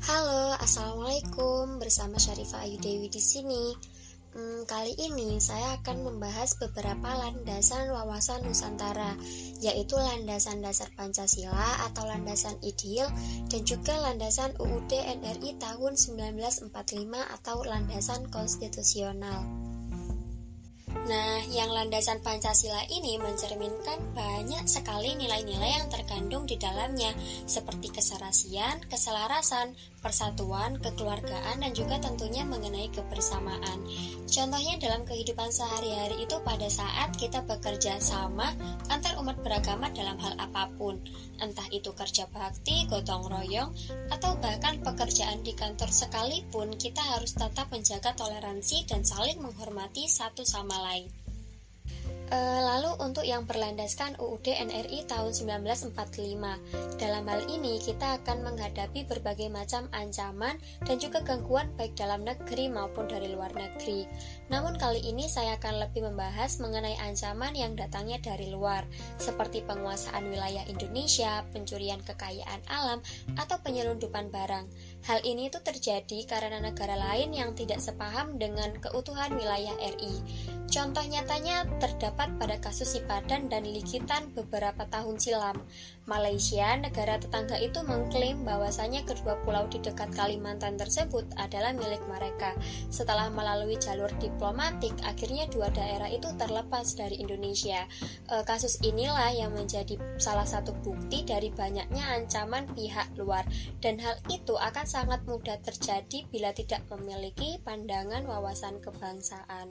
Halo, assalamualaikum. Bersama Syarifah Ayu Dewi di sini. Hmm, kali ini saya akan membahas beberapa landasan wawasan Nusantara, yaitu landasan dasar Pancasila atau landasan ideal dan juga landasan UUD NRI tahun 1945 atau landasan konstitusional. Nah, yang landasan Pancasila ini mencerminkan banyak sekali nilai-nilai yang terkandung di dalamnya, seperti keserasian, keselarasan, persatuan, kekeluargaan, dan juga tentunya mengenai kebersamaan. Contohnya dalam kehidupan sehari-hari itu pada saat kita bekerja sama antar umat beragama dalam hal apa pun, entah itu kerja bakti, gotong royong, atau bahkan pekerjaan di kantor sekalipun, kita harus tetap menjaga toleransi dan saling menghormati satu sama lain Uh, lalu untuk yang berlandaskan UUD NRI tahun 1945 Dalam hal ini kita akan menghadapi berbagai macam ancaman dan juga gangguan baik dalam negeri maupun dari luar negeri. Namun kali ini saya akan lebih membahas mengenai ancaman yang datangnya dari luar Seperti penguasaan wilayah Indonesia, pencurian kekayaan alam, atau penyelundupan barang Hal ini itu terjadi karena negara lain yang tidak sepaham dengan keutuhan wilayah RI Contoh nyatanya terdapat pada kasus Sipadan dan Likitan beberapa tahun silam. Malaysia, negara tetangga itu mengklaim bahwasanya kedua pulau di dekat Kalimantan tersebut adalah milik mereka. Setelah melalui jalur diplomatik, akhirnya dua daerah itu terlepas dari Indonesia. E, kasus inilah yang menjadi salah satu bukti dari banyaknya ancaman pihak luar dan hal itu akan sangat mudah terjadi bila tidak memiliki pandangan wawasan kebangsaan.